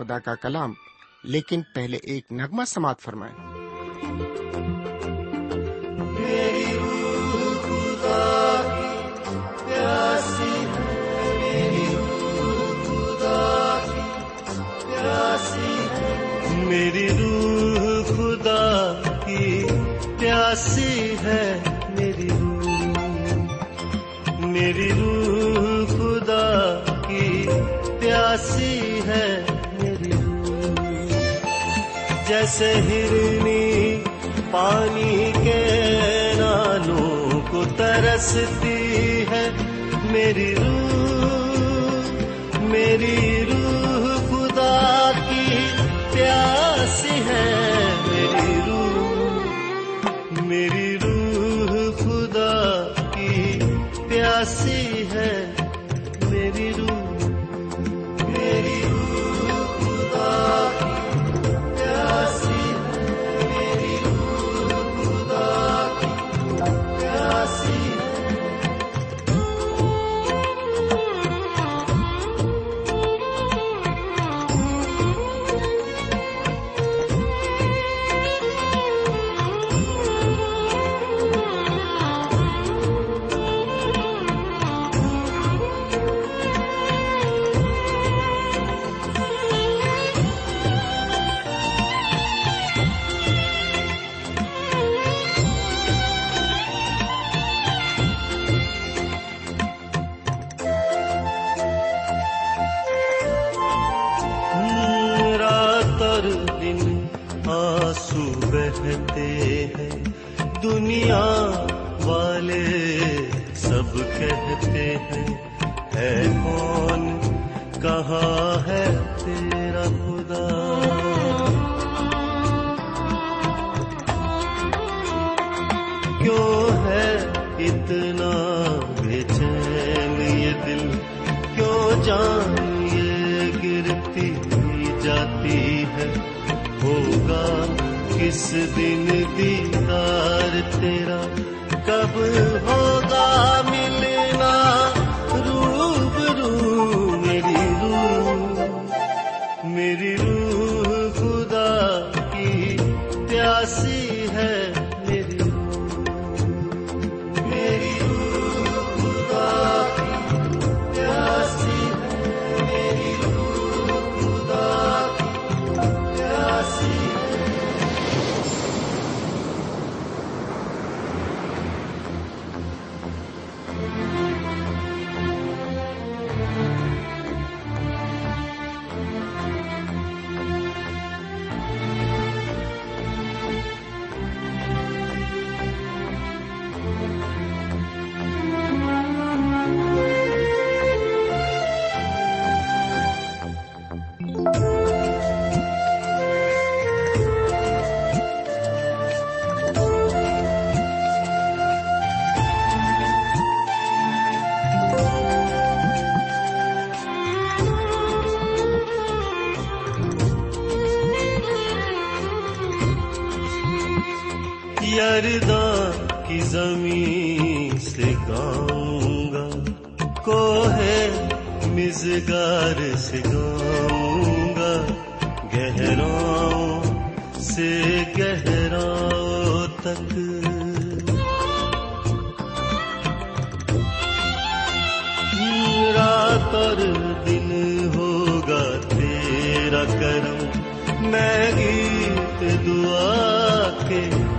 خدا کا کلام لیکن پہلے ایک نغمہ سماعت فرمائیں۔ جیسے ہرنی پانی کے نالوں کو ترستی ہے۔ میری روح میری روح خدا کی پیاسی ہے۔ میری روح میری روح خدا کی پیاسی بے چین یہ دل کیوں جان یہ گرتی جاتی ہے؟ ہوگا کس دن دیدار تیرا؟ کب ہوگا دعا کے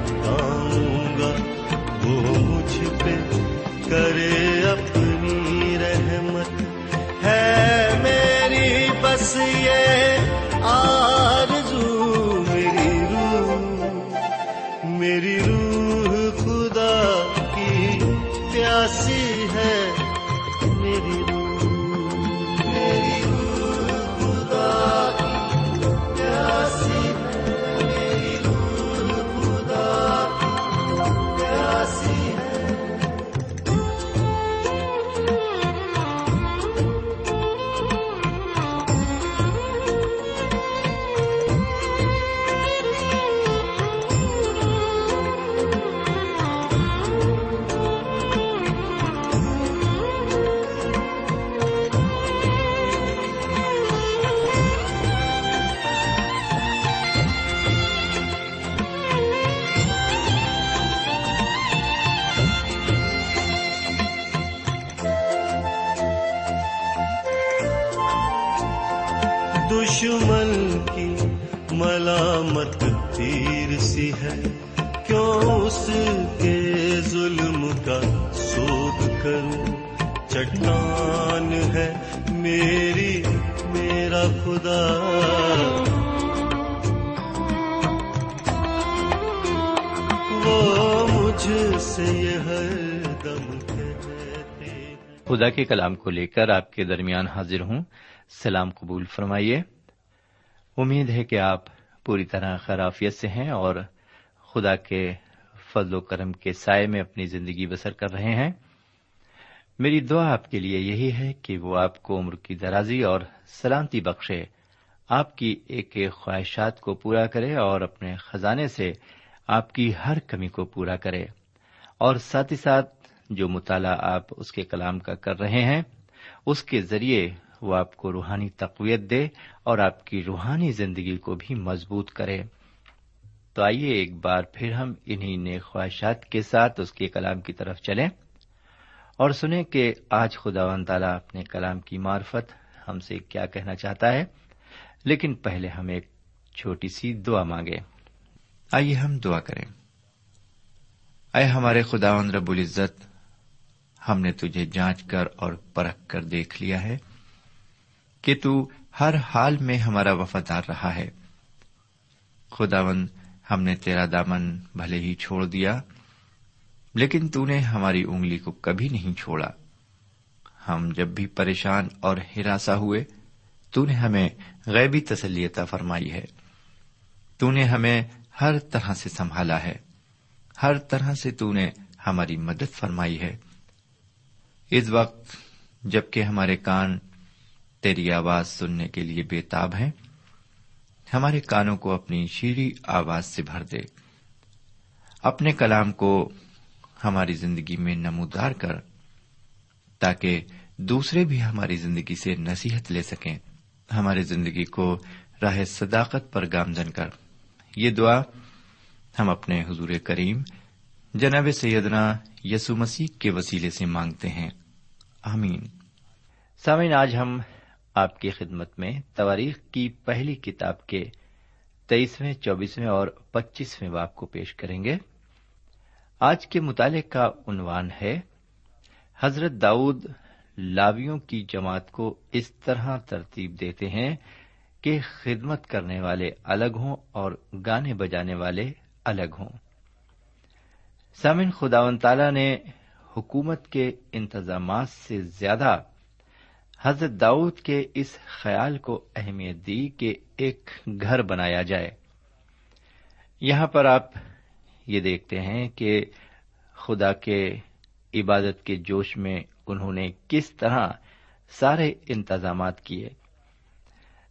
ہے کیوں اس کے ظلم کا سوگ کروں چٹان ہے میری، میرا خدا۔ وہ مجھ سے یہ ہر دم خدا کے کلام کو لے کر آپ کے درمیان حاضر ہوں۔ سلام قبول فرمائیے۔ امید ہے کہ آپ پوری طرح خرافیت سے ہیں اور خدا کے فضل و کرم کے سائے میں اپنی زندگی بسر کر رہے ہیں۔ میری دعا آپ کے لیے یہی ہے کہ وہ آپ کو عمر کی درازی اور سلامتی بخشے، آپ کی ایک ایک خواہشات کو پورا کرے اور اپنے خزانے سے آپ کی ہر کمی کو پورا کرے۔ اور ساتھ ہی ساتھ جو مطالعہ آپ اس کے کلام کا کر رہے ہیں، اس کے ذریعے وہ آپ کو روحانی تقویت دے اور آپ کی روحانی زندگی کو بھی مضبوط کرے۔ تو آئیے ایک بار پھر ہم انہی نیک خواہشات کے ساتھ اس کے کلام کی طرف چلیں اور سنیں کہ آج خدا و تعالیٰ اپنے کلام کی معرفت ہم سے کیا کہنا چاہتا ہے۔ لیکن پہلے ہم ایک چھوٹی سی دعا مانگے آئیے ہم دعا کریں۔ اے ہمارے خدا رب العزت، ہم نے تجھے جانچ کر اور پرکھ کر دیکھ لیا ہے کہ تو ہر حال میں ہمارا وفادار رہا ہے۔ خداون ہم نے تیرا دامن بھلے ہی چھوڑ دیا، لیکن تو نے ہماری انگلی کو کبھی نہیں چھوڑا۔ ہم جب بھی پریشان اور ہراساں ہوئے، تو نے ہمیں غیبی تسلیتا فرمائی ہے۔ تو نے ہمیں ہر طرح سے سنبھالا ہے۔ ہر طرح سے تو نے ہماری مدد فرمائی ہے۔ اس وقت جبکہ ہمارے کان تیری آواز سننے کے لیے بےتاب ہیں ہمارے کانوں کو اپنی شیریں آواز سے بھر دے۔ اپنے کلام کو ہماری زندگی میں نمودار کر تاکہ دوسرے بھی ہماری زندگی سے نصیحت لے سکیں۔ ہماری زندگی کو راہ صداقت پر گامزن کر۔ یہ دعا ہم اپنے حضور کریم جناب سیدنا یسو مسیح کے وسیلے سے مانگتے ہیں۔ آمین۔ سامعین، آج ہم آپ کی خدمت میں تواریخ کی پہلی کتاب کے تیئیسویں، چوبیسویں اور پچیسویں باپ کو پیش کریں گے۔ آج کے مطالعے کا عنوان ہے، حضرت داؤد لاویوں کی جماعت کو اس طرح ترتیب دیتے ہیں کہ خدمت کرنے والے الگ ہوں اور گانے بجانے والے الگ ہوں۔ سامن خدا و تعالی نے حکومت کے انتظامات سے زیادہ حضرت داؤد کے اس خیال کو اہمیت دی کہ ایک گھر بنایا جائے۔ یہاں پر آپ یہ دیکھتے ہیں کہ خدا کے عبادت کے جوش میں انہوں نے کس طرح سارے انتظامات کیے۔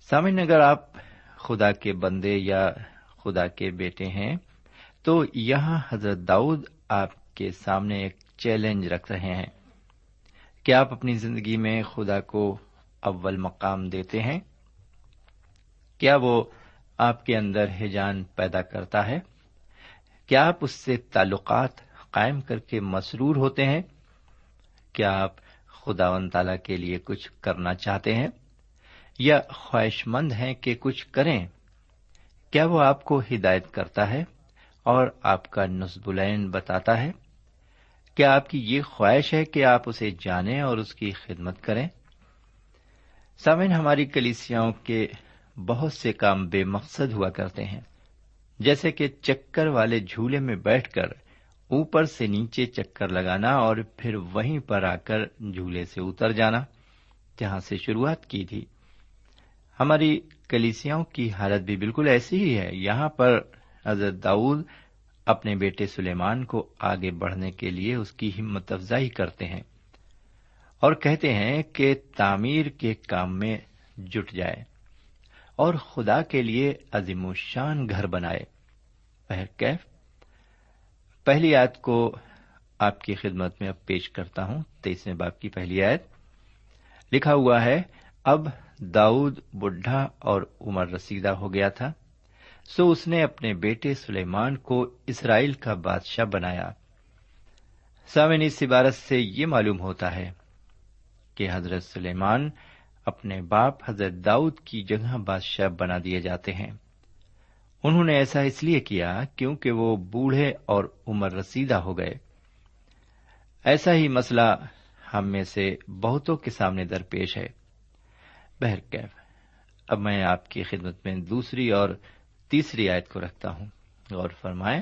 سامن اگر آپ خدا کے بندے یا خدا کے بیٹے ہیں، تو یہاں حضرت داؤد آپ کے سامنے ایک چیلنج رکھ رہے ہیں۔ کیا آپ اپنی زندگی میں خدا کو اول مقام دیتے ہیں؟ کیا وہ آپ کے اندر ہجان پیدا کرتا ہے؟ کیا آپ اس سے تعلقات قائم کر کے مسرور ہوتے ہیں؟ کیا آپ خدا و تعالی کے لیے کچھ کرنا چاہتے ہیں؟ یا خواہش مند ہیں کہ کچھ کریں؟ کیا وہ آپ کو ہدایت کرتا ہے اور آپ کا نصب العین بتاتا ہے؟ کیا آپ کی یہ خواہش ہے کہ آپ اسے جانیں اور اس کی خدمت کریں؟ سامن ہماری کلیسیاں کے بہت سے کام بے مقصد ہوا کرتے ہیں۔ جیسے کہ چکر والے جھولے میں بیٹھ کر اوپر سے نیچے چکر لگانا اور پھر وہیں پر آ کر جھولے سے اتر جانا، جہاں سے شروعات کی تھی۔ ہماری کلیسیاں کی حالت بھی بالکل ایسی ہی ہے۔ یہاں پر حضرت داؤد اپنے بیٹے سلیمان کو آگے بڑھنے کے لیے اس کی ہمت افزائی کرتے ہیں اور کہتے ہیں کہ تعمیر کے کام میں جٹ جائے اور خدا کے لیے عظیم الشان گھر بنائے۔ کیف۔ پہلی آیت کو آپ کی خدمت میں اب پیش کرتا ہوں، تیسویں باپ کی پہلی آیت۔ لکھا ہوا ہے، اب داؤد بڈھا اور عمر رسیدہ ہو گیا تھا۔ سو اس نے اپنے بیٹے سلیمان کو اسرائیل کا بادشاہ بنایا۔ سامن اس عبارت سے یہ معلوم ہوتا ہے کہ حضرت سلیمان اپنے باپ حضرت داؤد کی جگہ بادشاہ بنا دیے جاتے ہیں۔ انہوں نے ایسا اس لیے کیا کیونکہ وہ بوڑھے اور عمر رسیدہ ہو گئے۔ ایسا ہی مسئلہ ہم میں سے بہتوں کے سامنے درپیش ہے۔ بہرکیف، اب میں آپ کی خدمت میں دوسری اور تیسری آیت کو رکھتا ہوں۔ غور فرمائیں۔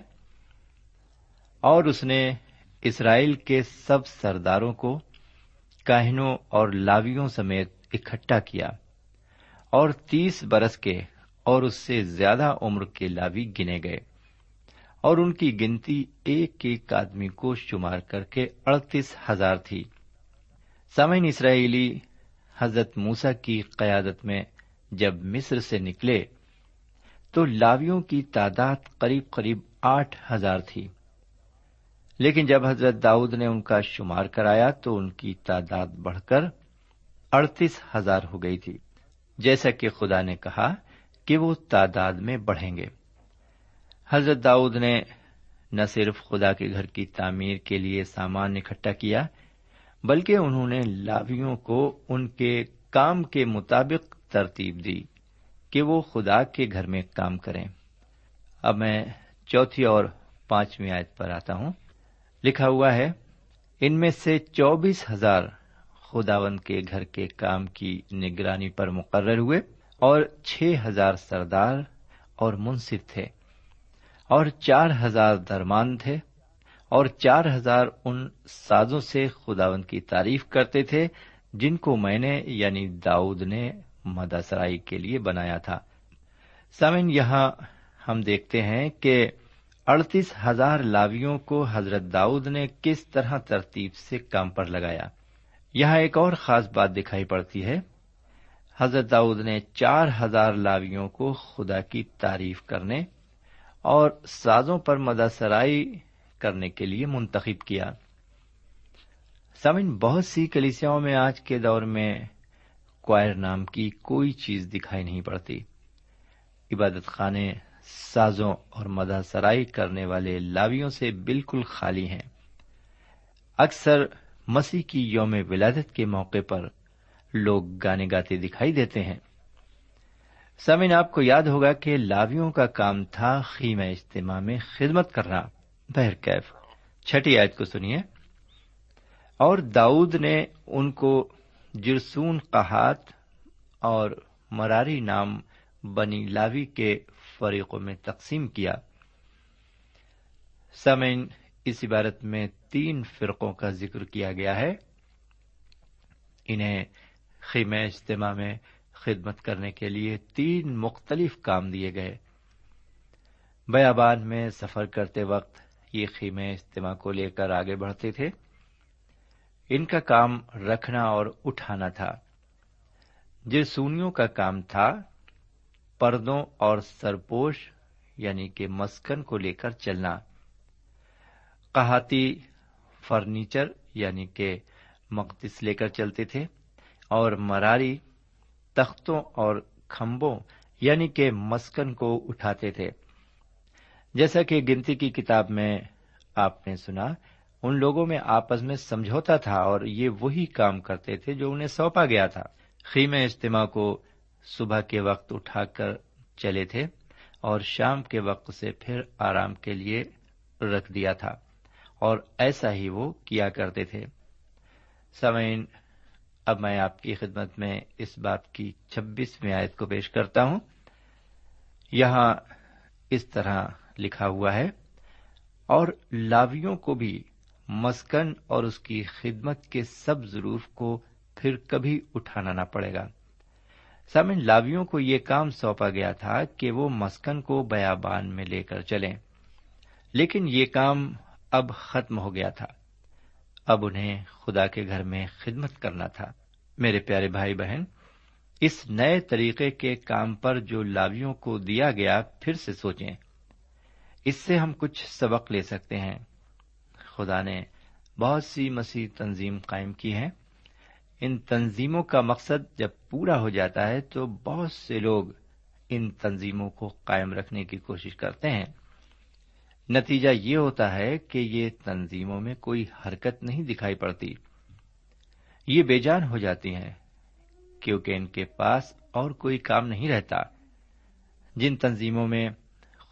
اور اس نے اسرائیل کے سب سرداروں کو کاہنوں اور لاویوں سمیت اکٹھا کیا اور تیس برس کے اور اس سے زیادہ عمر کے لاوی گنے گئے اور ان کی گنتی ایک ایک آدمی کو شمار کر کے اڑتیس ہزار تھی۔ سامعین اسرائیلی حضرت موسا کی قیادت میں جب مصر سے نکلے تو لاویوں کی تعداد قریب قریب آٹھ ہزار تھی۔ لیکن جب حضرت داؤد نے ان کا شمار کرایا تو ان کی تعداد بڑھ کر اڑتیس ہزار ہو گئی تھی، جیسا کہ خدا نے کہا کہ وہ تعداد میں بڑھیں گے۔ حضرت داؤد نے نہ صرف خدا کے گھر کی تعمیر کے لیے سامان اکٹھا کیا، بلکہ انہوں نے لاویوں کو ان کے کام کے مطابق ترتیب دی۔ کہ وہ خدا کے گھر میں کام کریں۔ اب میں چوتھی اور پانچویں آیت پر آتا ہوں۔ لکھا ہوا ہے، ان میں سے چوبیس ہزار خداون کے گھر کے کام کی نگرانی پر مقرر ہوئے اور چھ ہزار سردار اور منصف تھے اور چار ہزار درمان تھے اور چار ہزار ان سازوں سے خداون کی تعریف کرتے تھے جن کو میں نے یعنی داؤد نے مداسرائی کے لیے بنایا تھا۔ سمن یہاں ہم دیکھتے ہیں کہ اڑتیس ہزار لاویوں کو حضرت داؤد نے کس طرح ترتیب سے کام پر لگایا۔ یہاں ایک اور خاص بات دکھائی پڑتی ہے۔ حضرت داؤد نے چار ہزار لاویوں کو خدا کی تعریف کرنے اور سازوں پر مداسرائی کرنے کے لیے منتخب کیا۔ سمن بہت سی کلیسیاں میں آج کے دور میں کوائر نام کی کوئی چیز دکھائی نہیں پڑتی۔ عبادت خانے، سازوں اور مدہ سرائی کرنے والے لاویوں سے بالکل خالی ہیں۔ اکثر مسیح کی یوم ولادت کے موقع پر لوگ گانے گاتے دکھائی دیتے ہیں۔ سمن آپ کو یاد ہوگا کہ لاویوں کا کام تھا خیم اجتماع میں خدمت کرنا۔ بہرکیف چھٹی آیت کو سنیے۔ اور داؤد نے ان کو جرسون قحات اور مراری نام بنی لاوی کے فریقوں میں تقسیم کیا۔ سمین، اس عبارت میں تین فرقوں کا ذکر کیا گیا ہے۔ انہیں خیم اجتماع میں خدمت کرنے کے لیے تین مختلف کام دیے گئے۔ بیابان میں سفر کرتے وقت یہ خیمے اجتماع کو لے کر آگے بڑھتے تھے۔ ان کا کام رکھنا اور اٹھانا تھا۔ جرسونیوں کا کام تھا، پردوں اور سرپوش یعنی کہ مسکن کو لے کر چلنا۔ کہاتی فرنیچر یعنی کہ مقدس لے کر چلتے تھے۔ اور مراری تختوں اور کھمبوں یعنی کہ مسکن کو اٹھاتے تھے۔ جیسا کہ گنتی کی کتاب میں آپ نے سنا ان لوگوں میں آپس میں سمجھوتا تھا اور یہ وہی کام کرتے تھے جو انہیں سونپا گیا تھا۔ خیم اجتماع کو صبح کے وقت اٹھا کر چلے تھے اور شام کے وقت سے پھر آرام کے لیے رکھ دیا تھا اور ایسا ہی وہ کیا کرتے تھے۔ سمعین اب میں آپ کی خدمت میں اس بات کی چھبیسویں آیت کو پیش کرتا ہوں۔ یہاں اس طرح لکھا ہوا ہے، اور لاویوں کو بھی مسکن اور اس کی خدمت کے سب ضرور کو پھر کبھی اٹھانا نہ پڑے گا۔ سامن، لاویوں کو یہ کام سونپا گیا تھا کہ وہ مسکن کو بیابان میں لے کر چلیں۔ لیکن یہ کام اب ختم ہو گیا تھا۔ اب انہیں خدا کے گھر میں خدمت کرنا تھا۔ میرے پیارے بھائی بہن، اس نئے طریقے کے کام پر جو لاویوں کو دیا گیا، پھر سے سوچیں۔ اس سے ہم کچھ سبق لے سکتے ہیں۔ خدا نے بہت سی مسیح تنظیم قائم کی ہیں۔ ان تنظیموں کا مقصد جب پورا ہو جاتا ہے تو بہت سے لوگ ان تنظیموں کو قائم رکھنے کی کوشش کرتے ہیں۔ نتیجہ یہ ہوتا ہے کہ یہ تنظیموں میں کوئی حرکت نہیں دکھائی پڑتی۔ یہ بے جان ہو جاتی ہیں کیونکہ ان کے پاس اور کوئی کام نہیں رہتا۔ جن تنظیموں میں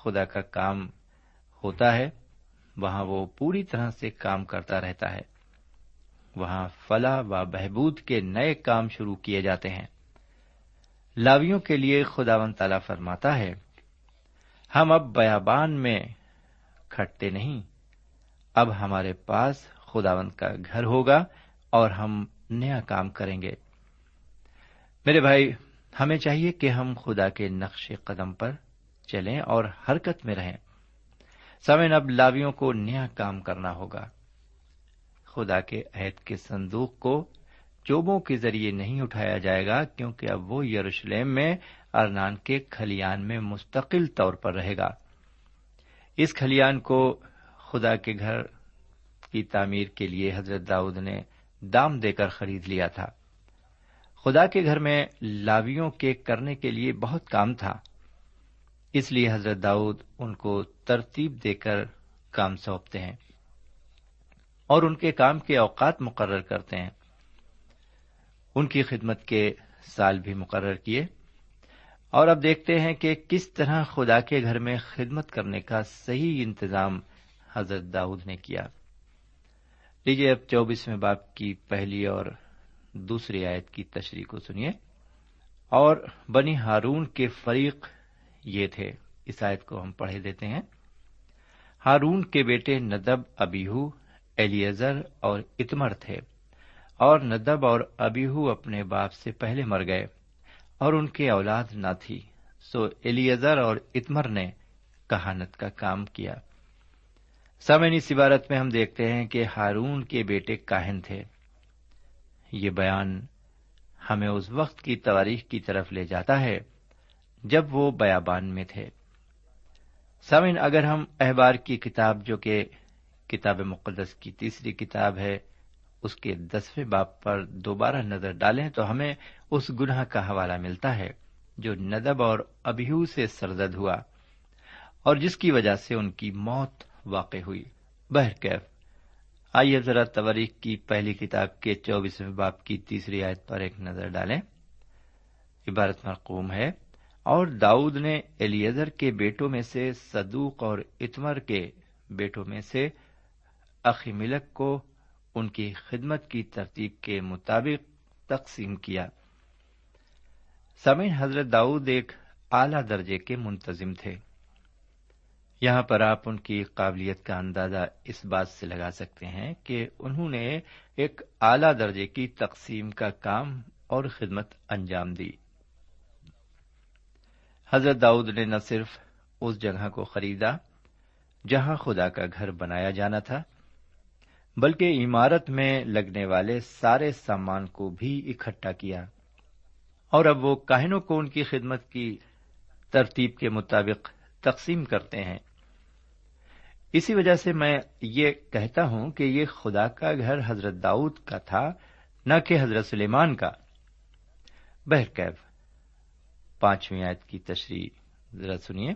خدا کا کام ہوتا ہے وہاں وہ پوری طرح سے کام کرتا رہتا ہے۔ وہاں فلاح و بہبود کے نئے کام شروع کیے جاتے ہیں۔ لاویوں کے لیے خدا و تعالی فرماتا ہے، ہم اب بیابان میں کھٹتے نہیں۔ اب ہمارے پاس خداوند کا گھر ہوگا اور ہم نیا کام کریں گے۔ میرے بھائی، ہمیں چاہیے کہ ہم خدا کے نقش قدم پر چلیں اور حرکت میں رہیں۔ سمن اب لاویوں کو نیا کام کرنا ہوگا۔ خدا کے عہد کے صندوق کو چوبوں کے ذریعے نہیں اٹھایا جائے گا، کیونکہ اب وہ یروشلم میں ارنان کے کھلیان میں مستقل طور پر رہے گا۔ اس کھلیان کو خدا کے گھر کی تعمیر کے لیے حضرت داؤد نے دام دے کر خرید لیا تھا۔ خدا کے گھر میں لاویوں کے کرنے کے لیے بہت کام تھا، اس لیے حضرت داؤد ان کو ترتیب دے کر کام سونپتے ہیں اور ان کے کام کے اوقات مقرر کرتے ہیں۔ ان کی خدمت کے سال بھی مقرر کیے۔ اور اب دیکھتے ہیں کہ کس طرح خدا کے گھر میں خدمت کرنے کا صحیح انتظام حضرت داؤد نے کیا۔ لیجیے اب چوبیسویں باپ کی پہلی اور دوسری آیت کی تشریح کو سنیے۔ اور بنی ہارون کے فریق یہ تھے۔ اس آیت کو ہم پڑھے دیتے ہیں۔ ہارون کے بیٹے ندب، ابیہو ایلیزر اور اتمر تھے۔ اور ندب اور ابیہو اپنے باپ سے پہلے مر گئے اور ان کی اولاد نہ تھی۔ سو ایلیزر اور اتمر نے کہانت کا کام کیا۔ سامعین، اس عبارت میں ہم دیکھتے ہیں کہ ہارون کے بیٹے کاہن تھے۔ یہ بیان ہمیں اس وقت کی تاریخ کی طرف لے جاتا ہے جب وہ بیابان میں تھے۔ سامن اگر ہم احبار کی کتاب جو کہ کتاب مقدس کی تیسری کتاب ہے، اس کے دسویں باپ پر دوبارہ نظر ڈالیں تو ہمیں اس گناہ کا حوالہ ملتا ہے جو ندب اور ابہو سے سرزد ہوا اور جس کی وجہ سے ان کی موت واقع ہوئی۔ بہرکیف آئیے ذرا توریخ کی پہلی کتاب کے چوبیسویں باپ کی تیسری آیت پر ایک نظر ڈالیں۔ عبارت مرقوم ہے۔ اور داؤد نے ایلیزر کے بیٹوں میں سے صدوق اور اتمر کے بیٹوں میں سے ملک کو ان کی خدمت کی ترتیب کے مطابق تقسیم کیا۔ سمین حضرت داؤد ایک اعلی درجے کے منتظم تھے۔ یہاں پر آپ ان کی قابلیت کا اندازہ اس بات سے لگا سکتے ہیں کہ انہوں نے ایک اعلی درجے کی تقسیم کا کام اور خدمت انجام دی۔ حضرت داؤد نے نہ صرف اس جگہ کو خریدا جہاں خدا کا گھر بنایا جانا تھا، بلکہ عمارت میں لگنے والے سارے سامان کو بھی اکٹھا کیا۔ اور اب وہ کاہنوں کو ان کی خدمت کی ترتیب کے مطابق تقسیم کرتے ہیں۔ اسی وجہ سے میں یہ کہتا ہوں کہ یہ خدا کا گھر حضرت داؤد کا تھا، نہ کہ حضرت سلیمان کا۔ بہرکیف پانچویں آیت کی تشریح ذرا سنیے۔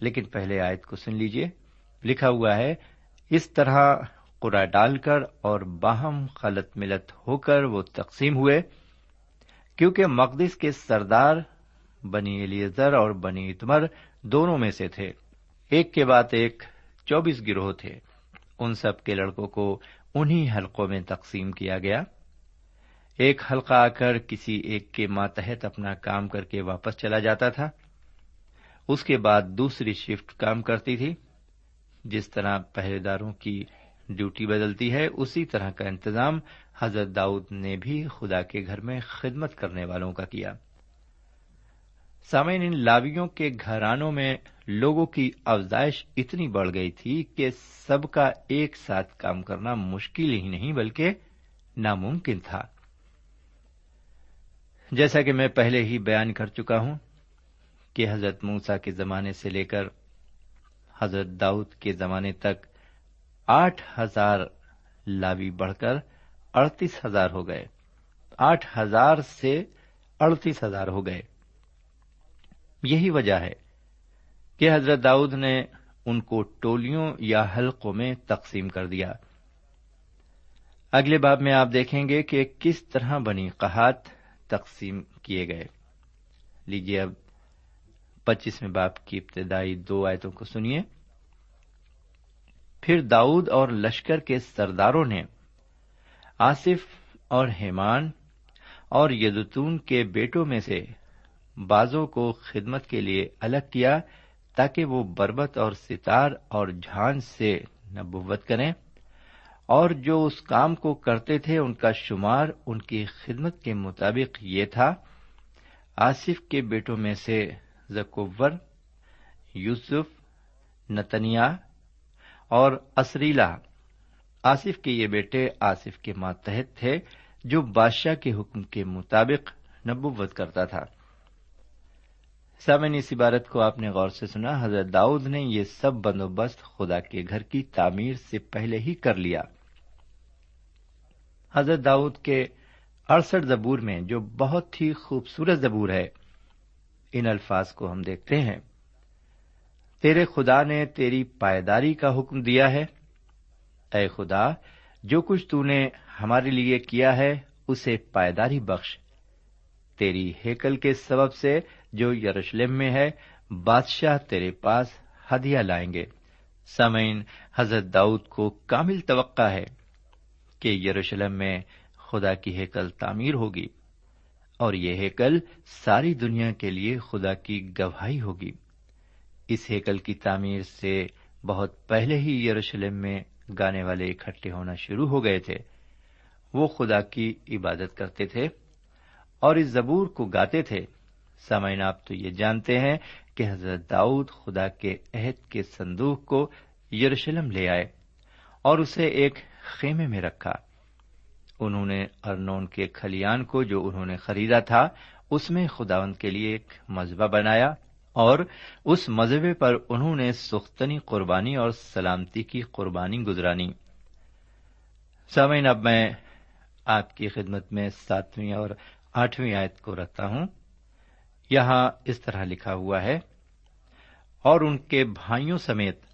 لیکن پہلے آیت کو سن لیجیے لکھا ہوا ہے، اس طرح قرا ڈال کر اور باہم خلط ملت ہو کر وہ تقسیم ہوئے۔ کیونکہ مقدس کے سردار بنی الیزر اور بنی اتمر دونوں میں سے تھے۔ ایک کے بعد ایک چوبیس گروہ تھے۔ ان سب کے لڑکوں کو انہی حلقوں میں تقسیم کیا گیا۔ ایک حلقہ آ کر کسی ایک کے ماتحت اپنا کام کر کے واپس چلا جاتا تھا۔ اس کے بعد دوسری شفٹ کام کرتی تھی، جس طرح پہرے داروں کی ڈیوٹی بدلتی ہے، اسی طرح کا انتظام حضرت داؤد نے بھی خدا کے گھر میں خدمت کرنے والوں کا کیا۔ سامعین، ان لاویوں کے گھرانوں میں لوگوں کی افزائش اتنی بڑھ گئی تھی کہ سب کا ایک ساتھ کام کرنا مشکل ہی نہیں، بلکہ ناممکن تھا۔ جیسا کہ میں پہلے ہی بیان کر چکا ہوں کہ حضرت موسا کے زمانے سے لے کر حضرت داؤد کے زمانے تک آٹھ ہزار لاوی بڑھ کر اڑتیس ہزار ہو گئے۔ آٹھ ہزار سے اڑتیس ہزار ہو گئے۔ یہی وجہ ہے کہ حضرت داؤد نے ان کو ٹولیوں یا حلقوں میں تقسیم کر دیا۔ اگلے باب میں آپ دیکھیں گے کہ کس طرح بنی قحات تقسیم کیے گئے۔ لیجیے اب پچیسویں باپ کی ابتدائی دو آیتوں کو سنیے۔ پھر داؤد اور لشکر کے سرداروں نے آصف اور ہیمان اور یدتون کے بیٹوں میں سے بازوں کو خدمت کے لیے الگ کیا تاکہ وہ بربت اور ستار اور جھان سے نبوت کریں۔ اور جو اس کام کو کرتے تھے، ان کا شمار ان کی خدمت کے مطابق یہ تھا۔ آصف کے بیٹوں میں سے زکوور، یوسف نتنیا اور اسریلا۔ آصف کے یہ بیٹے آصف کے ماتحت تھے، جو بادشاہ کے حکم کے مطابق نبوت کرتا تھا۔ سامن اس عبارت کو آپ نے غور سے سنا۔ حضرت داؤد نے یہ سب بندوبست خدا کے گھر کی تعمیر سے پہلے ہی کر لیا۔ حضرت داؤد کے اڑسٹھ زبور میں، جو بہت ہی خوبصورت زبور ہے، ان الفاظ کو ہم دیکھتے ہیں۔ تیرے خدا نے تیری پائیداری کا حکم دیا ہے۔ اے خدا، جو کچھ تو نے ہمارے لیے کیا ہے، اسے پائیداری بخش۔ تیری ہیکل کے سبب سے جو یروشلم میں ہے، بادشاہ تیرے پاس ہدیہ لائیں گے۔ سمعین حضرت داؤد کو کامل توقع ہے۔ کہ یروشلم میں خدا کی ہیکل تعمیر ہوگی اور یہ ہیکل ساری دنیا کے لیے خدا کی گواہی ہوگی۔ اس ہیکل کی تعمیر سے بہت پہلے ہی یروشلم میں گانے والے اکٹھے ہونا شروع ہو گئے تھے۔ وہ خدا کی عبادت کرتے تھے اور اس زبور کو گاتے تھے۔ سامعین، آپ تو یہ جانتے ہیں کہ حضرت داؤد خدا کے عہد کے صندوق کو یروشلم لے آئے اور اسے ایک خیمے میں رکھا۔ انہوں نے ارنون کے کھلیان کو جو انہوں نے خریدا تھا، اس میں خداون کے لیے ایک مذبح بنایا اور اس مذہبے پر انہوں نے سختنی قربانی اور سلامتی کی قربانی گزرانی سامعین، اب میں آپ کی خدمت میں ساتویں اور آٹھویں آیت کو رکھتا ہوں۔ یہاں اس طرح لکھا ہوا ہے، اور ان کے بھائیوں سمیت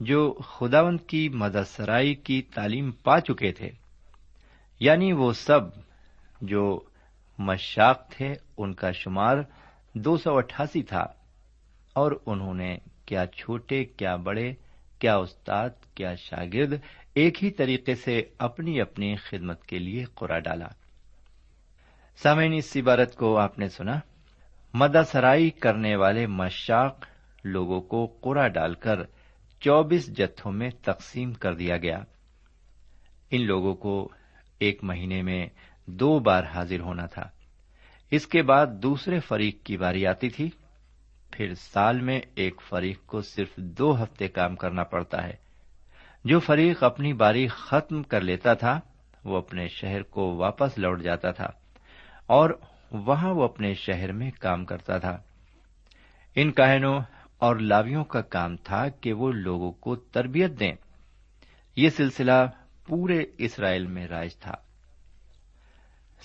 جو خداون کی مدسرائی کی تعلیم پا چکے تھے۔ یعنی وہ سب جو مشاق تھے، ان کا شمار دو سو اٹھاسی تھا۔ اور انہوں نے کیا چھوٹے، کیا بڑے، کیا استاد، کیا شاگرد ایک ہی طریقے سے اپنی اپنی خدمت کے لیے قرا ڈالا۔ سامعین، اس عبارت کو آپ نے سنا۔ مدا سرائی کرنے والے مشاق لوگوں کو قرا ڈال کر چوبیس جتھوں میں تقسیم کر دیا گیا۔ ان لوگوں کو ایک مہینے میں دو بار حاضر ہونا تھا۔ اس کے بعد دوسرے فریق کی باری آتی تھی۔ پھر سال میں ایک فریق کو صرف دو ہفتے کام کرنا پڑتا ہے۔ جو فریق اپنی باری ختم کر لیتا تھا، وہ اپنے شہر کو واپس لوٹ جاتا تھا اور وہاں وہ اپنے شہر میں کام کرتا تھا۔ ان کہنوں اور لاویوں کا کام تھا کہ وہ لوگوں کو تربیت دیں۔ یہ سلسلہ پورے اسرائیل میں رائج تھا۔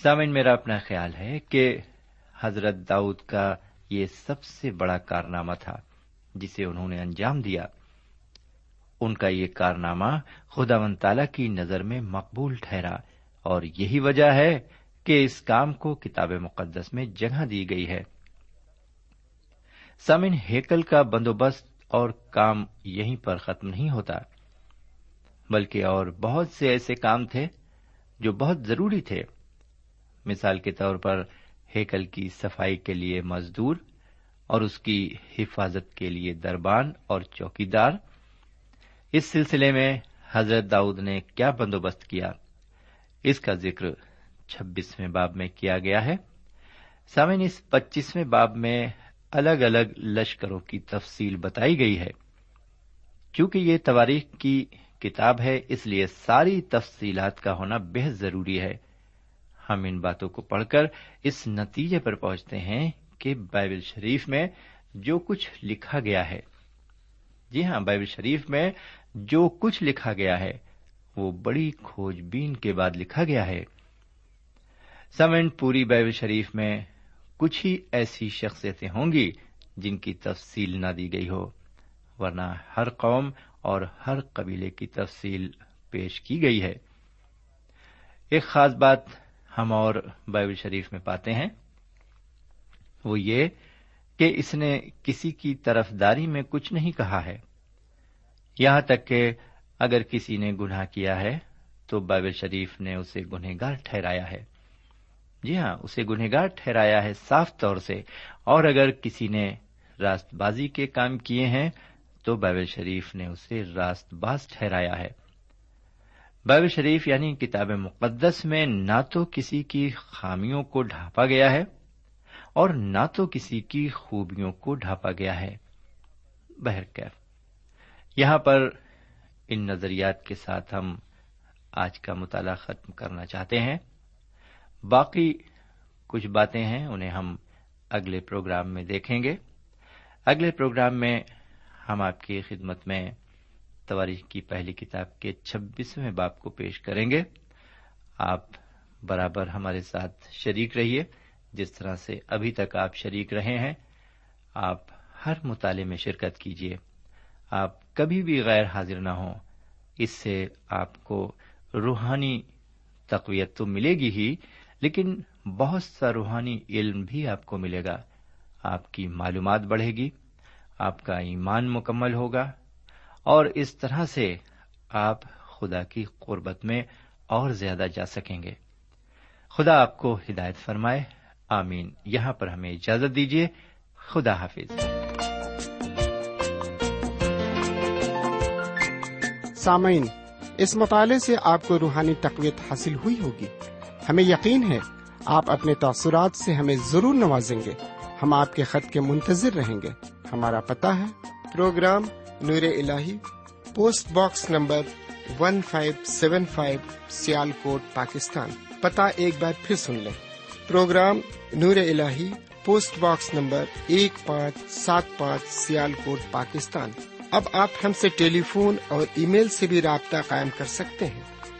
سامن میرا اپنا خیال ہے کہ حضرت داؤد کا یہ سب سے بڑا کارنامہ تھا جسے انہوں نے انجام دیا۔ ان کا یہ کارنامہ خدا و تعالی کی نظر میں مقبول ٹھہرا اور یہی وجہ ہے کہ اس کام کو کتاب مقدس میں جگہ دی گئی ہے۔ سمن ہیکل کا بندوبست اور کام یہیں پر ختم نہیں ہوتا، بلکہ اور بہت سے ایسے کام تھے جو بہت ضروری تھے۔ مثال کے طور پر، ہیکل کی صفائی کے لیے مزدور اور اس کی حفاظت کے لیے دربان اور چوکی دار اس سلسلے میں حضرت داؤد نے کیا بندوبست کیا؟ اس کا ذکر چھبیسویں باب میں کیا گیا ہے۔ سامن اس پچیسویں باب میں الگ الگ لشکروں کی تفصیل بتائی گئی ہے۔ چونکہ یہ تواریخ کی کتاب ہے، اس لیے ساری تفصیلات کا ہونا بہت ضروری ہے۔ ہم ان باتوں کو پڑھ کر اس نتیجے پر پہنچتے ہیں کہ بائبل شریف میں جو کچھ لکھا گیا ہے۔ جی ہاں بائبل شریف میں جو کچھ لکھا گیا ہے، وہ بڑی کھوج بین کے بعد لکھا گیا ہے۔ سمن پوری بائبل شریف میں کچھ ہی ایسی شخصیتیں ہوں گی جن کی تفصیل نہ دی گئی ہو، ورنہ ہر قوم اور ہر قبیلے کی تفصیل پیش کی گئی ہے۔ ایک خاص بات ہم اور بائبل شریف میں پاتے ہیں، وہ یہ کہ اس نے کسی کی طرفداری میں کچھ نہیں کہا ہے۔ یہاں تک کہ اگر کسی نے گناہ کیا ہے تو بائبل شریف نے اسے گنہگار ٹھہرایا ہے۔ جی ہاں اسے گنہگار ٹھہرایا ہے صاف طور سے۔ اور اگر کسی نے راست بازی کے کام کیے ہیں، تو بائبل شریف نے اسے راست باز ٹھہرایا ہے۔ بائبل شریف یعنی کتاب مقدس میں نہ تو کسی کی خامیوں کو ڈھانپا گیا ہے اور نہ تو کسی کی خوبیوں کو ڈھانپا گیا ہے۔ بہرکیف، یہاں پر ان نظریات کے ساتھ ہم آج کا مطالعہ ختم کرنا چاہتے ہیں۔ باقی کچھ باتیں ہیں، انہیں ہم اگلے پروگرام میں دیکھیں گے۔ اگلے پروگرام میں ہم آپ کی خدمت میں تواریخ کی پہلی کتاب کے چھبیسویں باپ کو پیش کریں گے۔ آپ برابر ہمارے ساتھ شریک رہیے، جس طرح سے ابھی تک آپ شریک رہے ہیں، آپ ہر مطالعے میں شرکت کیجیے۔ آپ کبھی بھی غیر حاضر نہ ہوں، اس سے آپ کو روحانی تقویت تو ملے گی ہی۔ لیکن بہت سا روحانی علم بھی آپ کو ملے گا۔ آپ کی معلومات بڑھے گی، آپ کا ایمان مکمل ہوگا اور اس طرح سے آپ خدا کی قربت میں اور زیادہ جا سکیں گے۔ خدا آپ کو ہدایت فرمائے۔ آمین۔ یہاں پر ہمیں اجازت دیجیے۔ خدا حافظ۔ سامعین، اس مطالعے سے آپ کو روحانی تقویت حاصل ہوئی ہوگی۔ ہمیں یقین ہے، آپ اپنے تاثرات سے ہمیں ضرور نوازیں گے۔ ہم آپ کے خط کے منتظر رہیں گے۔ ہمارا پتا ہے۔ Program Noor al post box number one five seven five Sialkot Pakistan. پتا ایک بار پھر سن لیں۔ Programme Noor al post box number ایک پانچ سات پانچ سیال کوٹ پاکستان۔ اب آپ ہم سے ٹیلی فون اور ای میل سے بھی رابطہ قائم کر سکتے ہیں۔